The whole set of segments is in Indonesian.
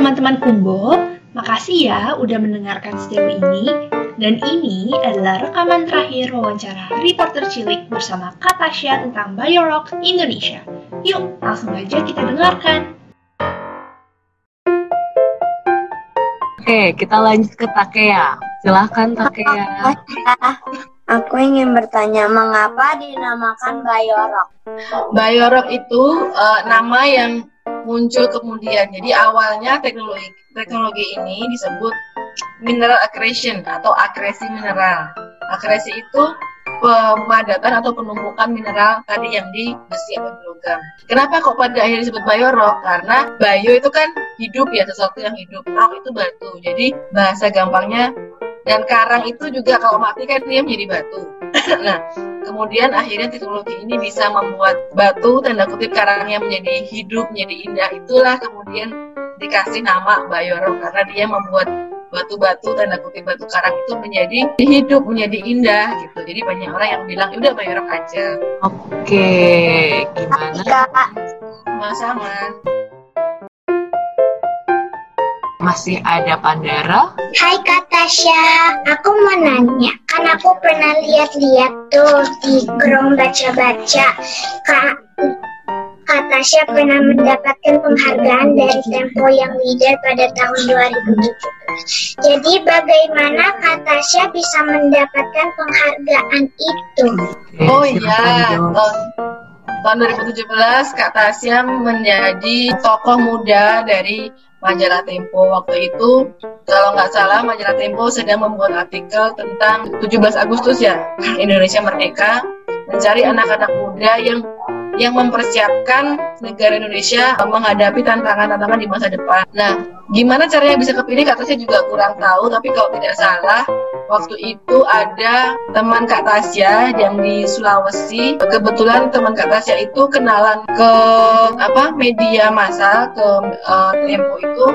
teman-teman Kumbo, makasih ya udah mendengarkan sejauh ini. Dan ini adalah rekaman terakhir wawancara reporter cilik bersama Kak Tasya tentang Biorock Indonesia. Yuk, langsung aja kita dengarkan. Oke, kita lanjut ke Takea. Silahkan Takea. Aku ingin bertanya, mengapa dinamakan Bayorok? Biorock itu uh, nama yang muncul kemudian. Jadi awalnya teknologi teknologi ini disebut mineral accretion atau akresi mineral. Akresi itu pemadatan atau penumpukan mineral tadi yang di besi atau di logam. Kenapa kok pada akhirnya disebut biorock? Karena bio itu kan hidup ya, sesuatu yang hidup. Rock itu batu. Jadi bahasa gampangnya dan karang itu juga kalau mati kan dia menjadi batu. nah, kemudian akhirnya teknologi ini bisa membuat batu tanda kutip karangnya menjadi hidup, menjadi indah. Itulah kemudian dikasih nama biorock karena dia membuat batu-batu tanda kutip batu karang itu menjadi hidup menjadi indah gitu jadi banyak orang yang bilang udah bayar aja Oke, gimana? sama-sama Masih ada Pandara? Hai Kak Tasya, aku mau nanya, kan aku pernah lihat-lihat tuh di gerong baca-baca, Kak Kak Tasya pernah mendapatkan penghargaan dari Tempo yang leader pada tahun 2017. Jadi bagaimana Kak Tasya bisa mendapatkan penghargaan itu? Oh iya tahun 2017 Kak Tasya menjadi tokoh muda dari majalah Tempo waktu itu kalau nggak salah majalah Tempo sedang membuat artikel tentang 17 Agustus ya Indonesia Merdeka mencari anak-anak muda yang yang mempersiapkan negara Indonesia menghadapi tantangan-tantangan di masa depan. Nah, gimana caranya bisa kepilih? Kata saya juga kurang tahu, tapi kalau tidak salah, waktu itu ada teman Kak Tasya yang di Sulawesi. Kebetulan teman Kak Tasya itu kenalan ke apa media massa ke eh, Tempo itu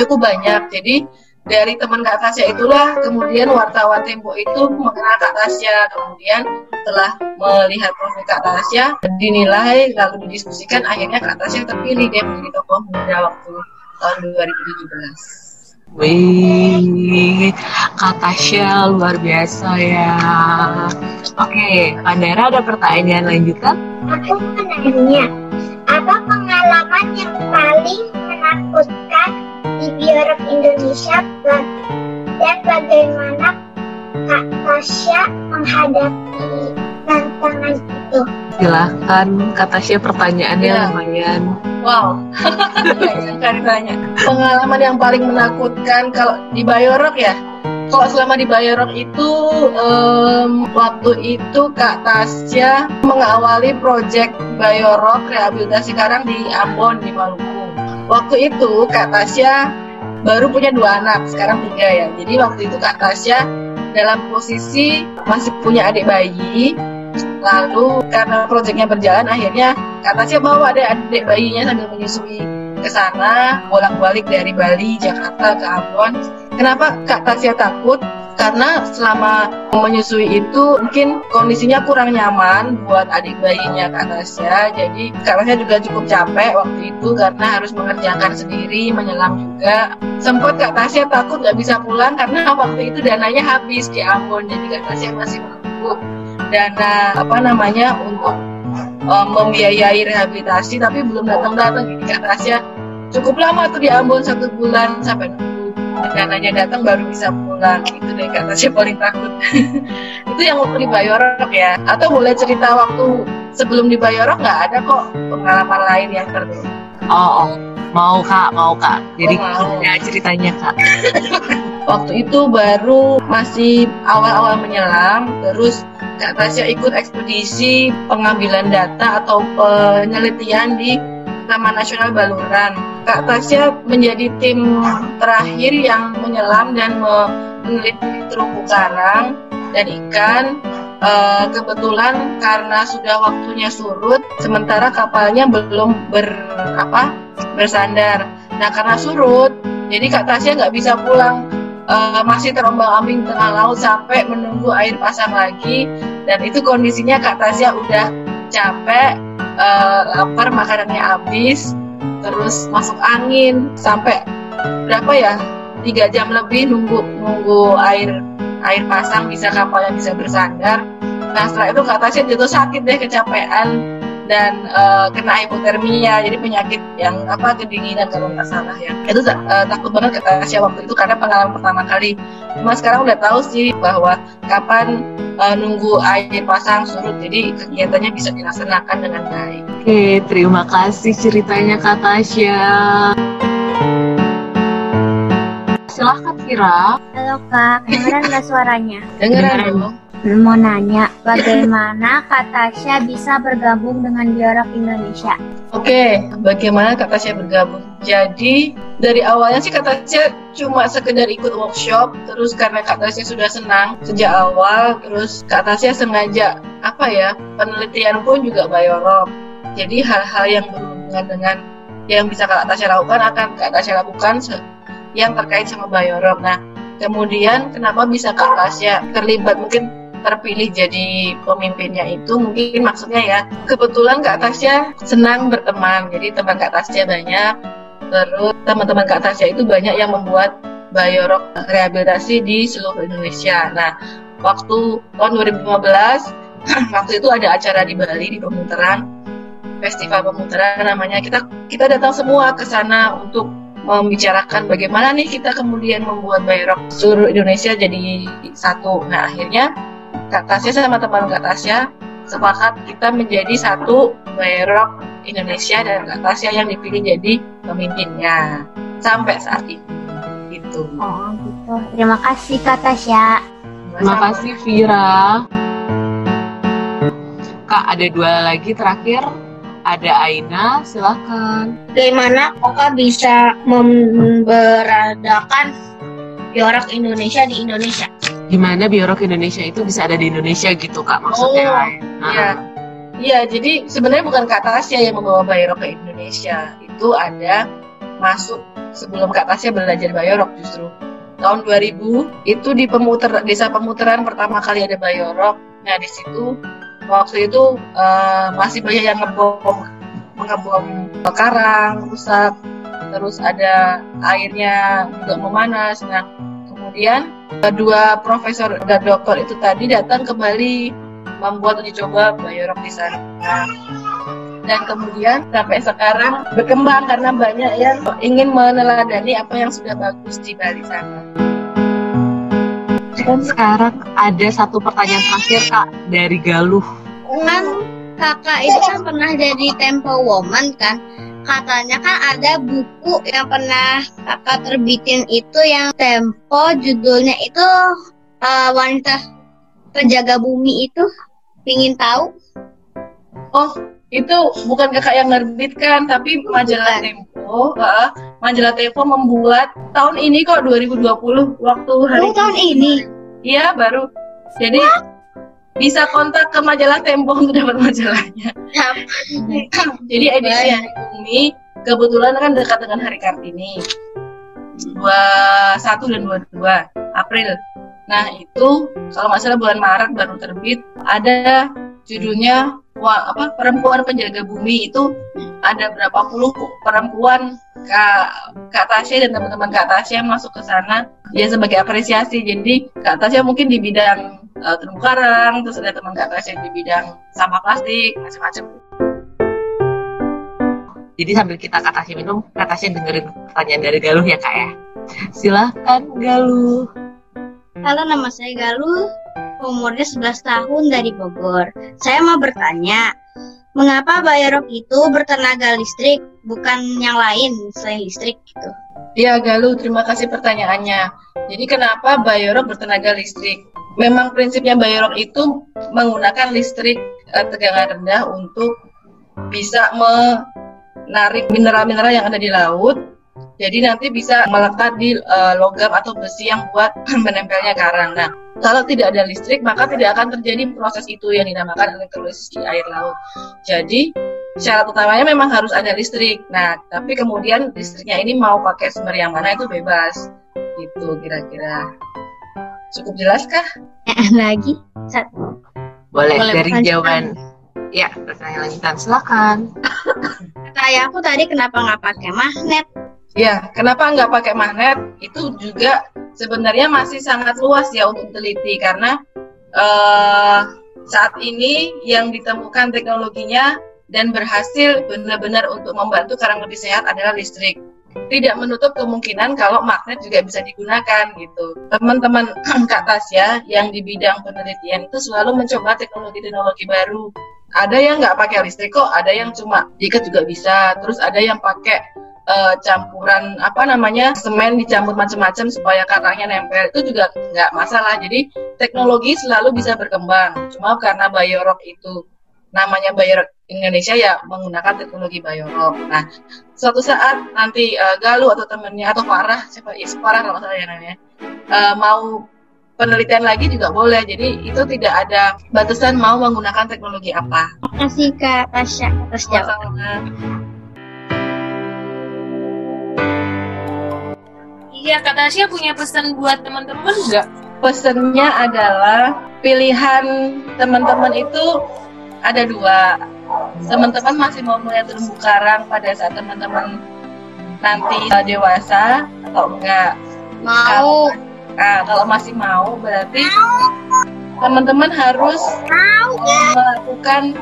cukup banyak. Jadi dari teman Kak Tasya itulah kemudian wartawan Tempo itu mengenal Kak Tasya kemudian setelah melihat profil Kak Tasya dinilai lalu didiskusikan akhirnya Kak Tasya terpilih dia menjadi tokoh muda waktu tahun 2017 Wih, Kak Tasya luar biasa ya. Oke, Pandara ada pertanyaan lanjutan? Aku mau nanya, apa pengalaman yang paling menakutkan di Biorok Indonesia dan bagaimana Kak Tasya menghadapi tantangan itu? Silahkan Kak Tasya pertanyaannya Ya. lumayan. Wow, banyak sekali tanya. Pengalaman yang paling menakutkan kalau di Bayorok ya. Kalau selama di Bayorok itu em, waktu itu Kak Tasya mengawali proyek Bayorok rehabilitasi karang di Ambon di Maluku. Waktu itu Kak Tasya baru punya dua anak, sekarang tiga ya. Jadi waktu itu Kak Tasya dalam posisi masih punya adik bayi, Lalu karena proyeknya berjalan akhirnya kata saya bawa ada adik bayinya sambil menyusui ke sana bolak-balik dari Bali, Jakarta ke Ambon. Kenapa Kak Tasya takut? Karena selama menyusui itu mungkin kondisinya kurang nyaman buat adik bayinya Kak Tasya. Jadi Kak Tasya juga cukup capek waktu itu karena harus mengerjakan sendiri, menyelam juga. Sempat Kak Tasya takut nggak bisa pulang karena waktu itu dananya habis di Ambon. Jadi Kak Tasya masih menunggu dana apa namanya untuk um, membiayai rehabilitasi tapi belum datang datang jadi Kak Tasya cukup lama tuh di Ambon satu bulan sampai dananya datang baru bisa pulang itu deh Kak Tasya paling takut itu yang waktu di Bayorok ya atau boleh cerita waktu sebelum di Bayorok nggak ada kok pengalaman lain yang ter Oh, oh. mau Kak, mau Kak. Jadi Oh, mau. ya ceritanya Kak. waktu itu baru masih awal-awal menyelam terus Kak Tasya ikut ekspedisi pengambilan data atau penelitian di Taman Nasional Baluran. Kak Tasya menjadi tim terakhir yang menyelam dan meneliti terumbu karang dan ikan. Eh, kebetulan karena sudah waktunya surut, sementara kapalnya belum ber apa bersandar. Nah karena surut, jadi Kak Tasya nggak bisa pulang eh, masih terombang-ambing tengah laut sampai menunggu air pasang lagi dan itu kondisinya Kak Tasya udah capek eh, lapar makanannya habis terus masuk angin sampai berapa ya? Tiga jam lebih nunggu nunggu air air pasang bisa kapal yang bisa bersandar. Nah setelah itu Kak Tasya jatuh sakit deh kecapean dan uh, kena hipotermia jadi penyakit yang apa kedinginan kalau nggak salah ya. Itu uh, takut banget Kak Tasya waktu itu karena pengalaman pertama kali. Cuma sekarang udah tahu sih bahwa kapan uh, nunggu air pasang surut. Jadi kegiatannya bisa dilaksanakan dengan baik. Oke terima kasih ceritanya Kak Tasya. Silahkan Vira halo kak. Kedengeran nggak suaranya? Dengeran dong mau nanya, bagaimana Kak Tasya bisa bergabung dengan Biorok Indonesia? Oke, bagaimana Kak Tasya bergabung? Jadi, dari awalnya sih Kak Tasya cuma sekedar ikut workshop, terus karena Kak Tasya sudah senang sejak awal, terus Kak Tasya sengaja, apa ya, penelitian pun juga Biorok. Jadi, hal-hal yang berhubungan dengan yang bisa Kak Tasya lakukan akan Kak Tasya lakukan yang terkait sama Biorok. Nah, kemudian kenapa bisa Kak Tasya terlibat mungkin terpilih jadi pemimpinnya itu mungkin maksudnya ya kebetulan Kak Tasya senang berteman jadi teman Kak Tasya banyak terus teman-teman Kak Tasya itu banyak yang membuat Bayorok rehabilitasi di seluruh Indonesia nah waktu tahun 2015 waktu itu ada acara di Bali di pemutaran festival pemutaran namanya kita kita datang semua ke sana untuk membicarakan bagaimana nih kita kemudian membuat Bayrok seluruh Indonesia jadi satu. Nah akhirnya Kak Tasya sama teman Kak Tasya sepakat kita menjadi satu Bayrok Indonesia dan Kak Tasya yang dipilih jadi pemimpinnya sampai saat ini. Gitu. Oh gitu. Terima kasih Kak Tasya. Terima kasih Vira. Kak ada dua lagi terakhir. Ada Aina, silahkan. Bagaimana Oka bisa memberadakan Biorok Indonesia di Indonesia? gimana biorok Indonesia itu bisa ada di Indonesia gitu kak maksudnya oh, iya iya jadi sebenarnya bukan Kak Tasya yang membawa biorok ke Indonesia. Itu ada masuk sebelum Kak Tasya belajar biorok justru. Tahun 2000 itu di pemuter desa pemutaran pertama kali ada biorok nah di situ waktu itu uh, masih banyak yang ngebom mengebom karang rusak. Terus ada airnya juga memanas. Nah kemudian dua profesor dan dokter itu tadi datang kembali membuat uji coba biorok di sana. Dan kemudian sampai sekarang berkembang karena banyak yang ingin meneladani apa yang sudah bagus di Bali sana. Dan sekarang ada satu pertanyaan terakhir kak dari Galuh. Kan kakak itu kan pernah jadi Tempo Woman kan katanya kan ada buku yang pernah kakak terbitin itu yang Tempo judulnya itu uh, wanita penjaga bumi itu ingin tahu oh itu bukan kakak yang nerbitkan tapi majalah Tempo uh, majalah Tempo membuat tahun ini kok 2020 waktu hari oh, tahun ini iya baru jadi What? bisa kontak ke majalah Tempo untuk dapat majalahnya. Jadi edisi hari bumi kebetulan kan dekat dengan hari Kartini. 21 dan 22 April. Nah itu kalau nggak bulan Maret baru terbit ada judulnya wah apa perempuan penjaga bumi itu ada berapa puluh perempuan kak kak Tasya dan teman-teman kak Tasya masuk ke sana ya sebagai apresiasi jadi kak Tasya mungkin di bidang uh, terumbu karang, terus ada teman kakak saya di bidang sampah plastik, macam-macam. Jadi sambil kita kata si minum, kata si dengerin pertanyaan dari Galuh ya kak ya. Silahkan Galuh. Halo nama saya Galuh, umurnya 11 tahun dari Bogor. Saya mau bertanya, mengapa Bayarok itu bertenaga listrik, bukan yang lain selain listrik gitu? Iya Galuh, terima kasih pertanyaannya. Jadi kenapa Bayarok bertenaga listrik? memang prinsipnya Bayorok itu menggunakan listrik uh, tegangan rendah untuk bisa menarik mineral-mineral yang ada di laut. Jadi nanti bisa melekat di uh, logam atau besi yang buat menempelnya karang. Nah, kalau tidak ada listrik, maka tidak akan terjadi proses itu yang dinamakan elektrolisis di air laut. Jadi, syarat utamanya memang harus ada listrik. Nah, tapi kemudian listriknya ini mau pakai sumber yang mana itu bebas. Gitu kira-kira. Cukup jelas kah? Eh, lagi satu. Boleh, Boleh dari jawaban. Ya, pertanyaan lanjutan silakan. Kayak aku tadi kenapa nggak pakai magnet? Ya, kenapa nggak pakai magnet? Itu juga sebenarnya masih sangat luas ya untuk teliti karena uh, saat ini yang ditemukan teknologinya dan berhasil benar-benar untuk membantu karang lebih sehat adalah listrik. Tidak menutup kemungkinan kalau magnet juga bisa digunakan gitu. Teman-teman Kak Tasya yang di bidang penelitian itu selalu mencoba teknologi-teknologi baru. Ada yang nggak pakai listrik kok, ada yang cuma diikat juga bisa. Terus ada yang pakai uh, campuran apa namanya semen dicampur macam-macam supaya karangnya nempel itu juga nggak masalah. Jadi teknologi selalu bisa berkembang. Cuma karena Biorock itu namanya Biorock Indonesia ya menggunakan teknologi Biorock nah suatu saat nanti uh, Galuh atau temennya atau Farah siapa? Is Farah kalau salah ya namanya uh, mau penelitian lagi juga boleh. Jadi itu tidak ada batasan mau menggunakan teknologi apa. Terima kasih Kak Tasya. Atas jawabannya. Iya, Kak Tasya punya pesan buat teman-teman nggak? Pesannya adalah pilihan teman-teman itu ada dua. Teman-teman masih mau mulai terumbu karang pada saat teman-teman nanti uh, dewasa atau enggak? Mau. Nah, kalau masih mau berarti teman-teman harus melakukan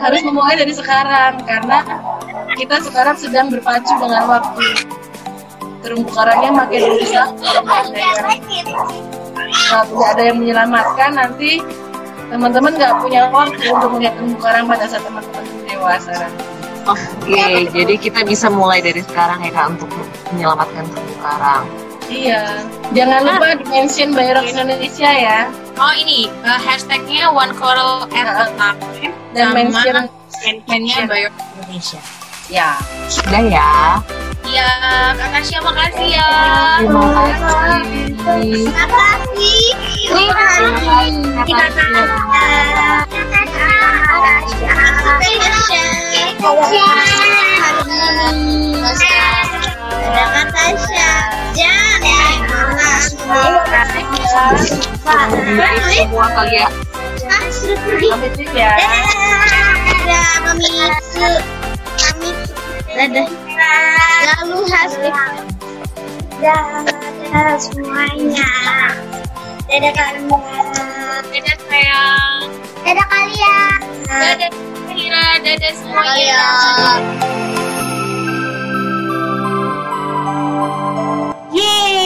harus memulai dari sekarang karena kita sekarang sedang berpacu dengan waktu terumbu karangnya makin rusak kalau tidak ada yang menyelamatkan nanti teman-teman nggak punya waktu untuk melihat terumbu karang pada saat teman-teman dewasa Oke, okay, jadi kita bisa mulai dari sekarang ya kak untuk menyelamatkan terumbu karang. Iya, jangan lupa di mention Indonesia ya. Oh ini uh, hashtagnya one coral at a time dan mention mentionnya Indonesia. Ya, sudah ya. Iya, Kak Tasya makasih ya. Terima kasih. Terima kasih. Terima kasih. Terima kasih. Ya. Ya. Dadah. Mamitsu. Dadah. Lalu hasil Dadah semuanya. Dadah kalian. Dadah sayang. Dadah kalian. Dadah Kira, dadah semuanya. Yeay!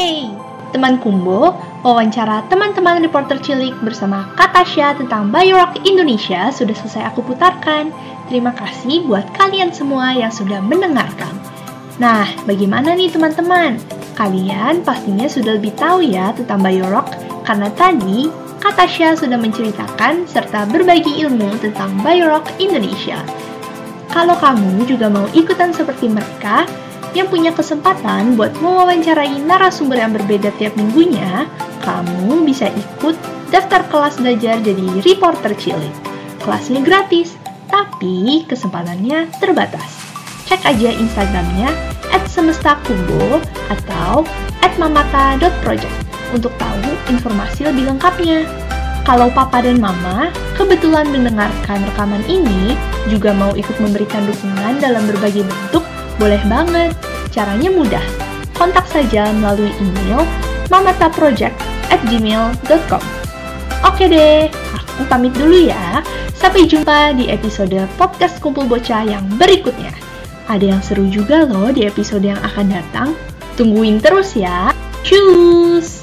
Teman Kumbo, wawancara teman-teman reporter cilik bersama Katasha tentang Biorock Indonesia sudah selesai aku putarkan. Terima kasih buat kalian semua yang sudah mendengarkan. Nah, bagaimana nih teman-teman? Kalian pastinya sudah lebih tahu ya tentang Biorock karena tadi Katasha sudah menceritakan serta berbagi ilmu tentang Biorock Indonesia. Kalau kamu juga mau ikutan seperti mereka, yang punya kesempatan buat mewawancarai narasumber yang berbeda tiap minggunya, kamu bisa ikut daftar kelas belajar jadi reporter cilik. Kelasnya gratis, tapi kesempatannya terbatas. Cek aja Instagramnya at semestakumbo atau at mamata.project untuk tahu informasi lebih lengkapnya. Kalau papa dan mama kebetulan mendengarkan rekaman ini, juga mau ikut memberikan dukungan dalam berbagai bentuk, boleh banget. Caranya mudah. Kontak saja melalui email mamataproject at gmail.com. Oke deh, aku pamit dulu ya. Sampai jumpa di episode podcast Kumpul Bocah yang berikutnya. Ada yang seru juga loh di episode yang akan datang. Tungguin terus ya. Cuy!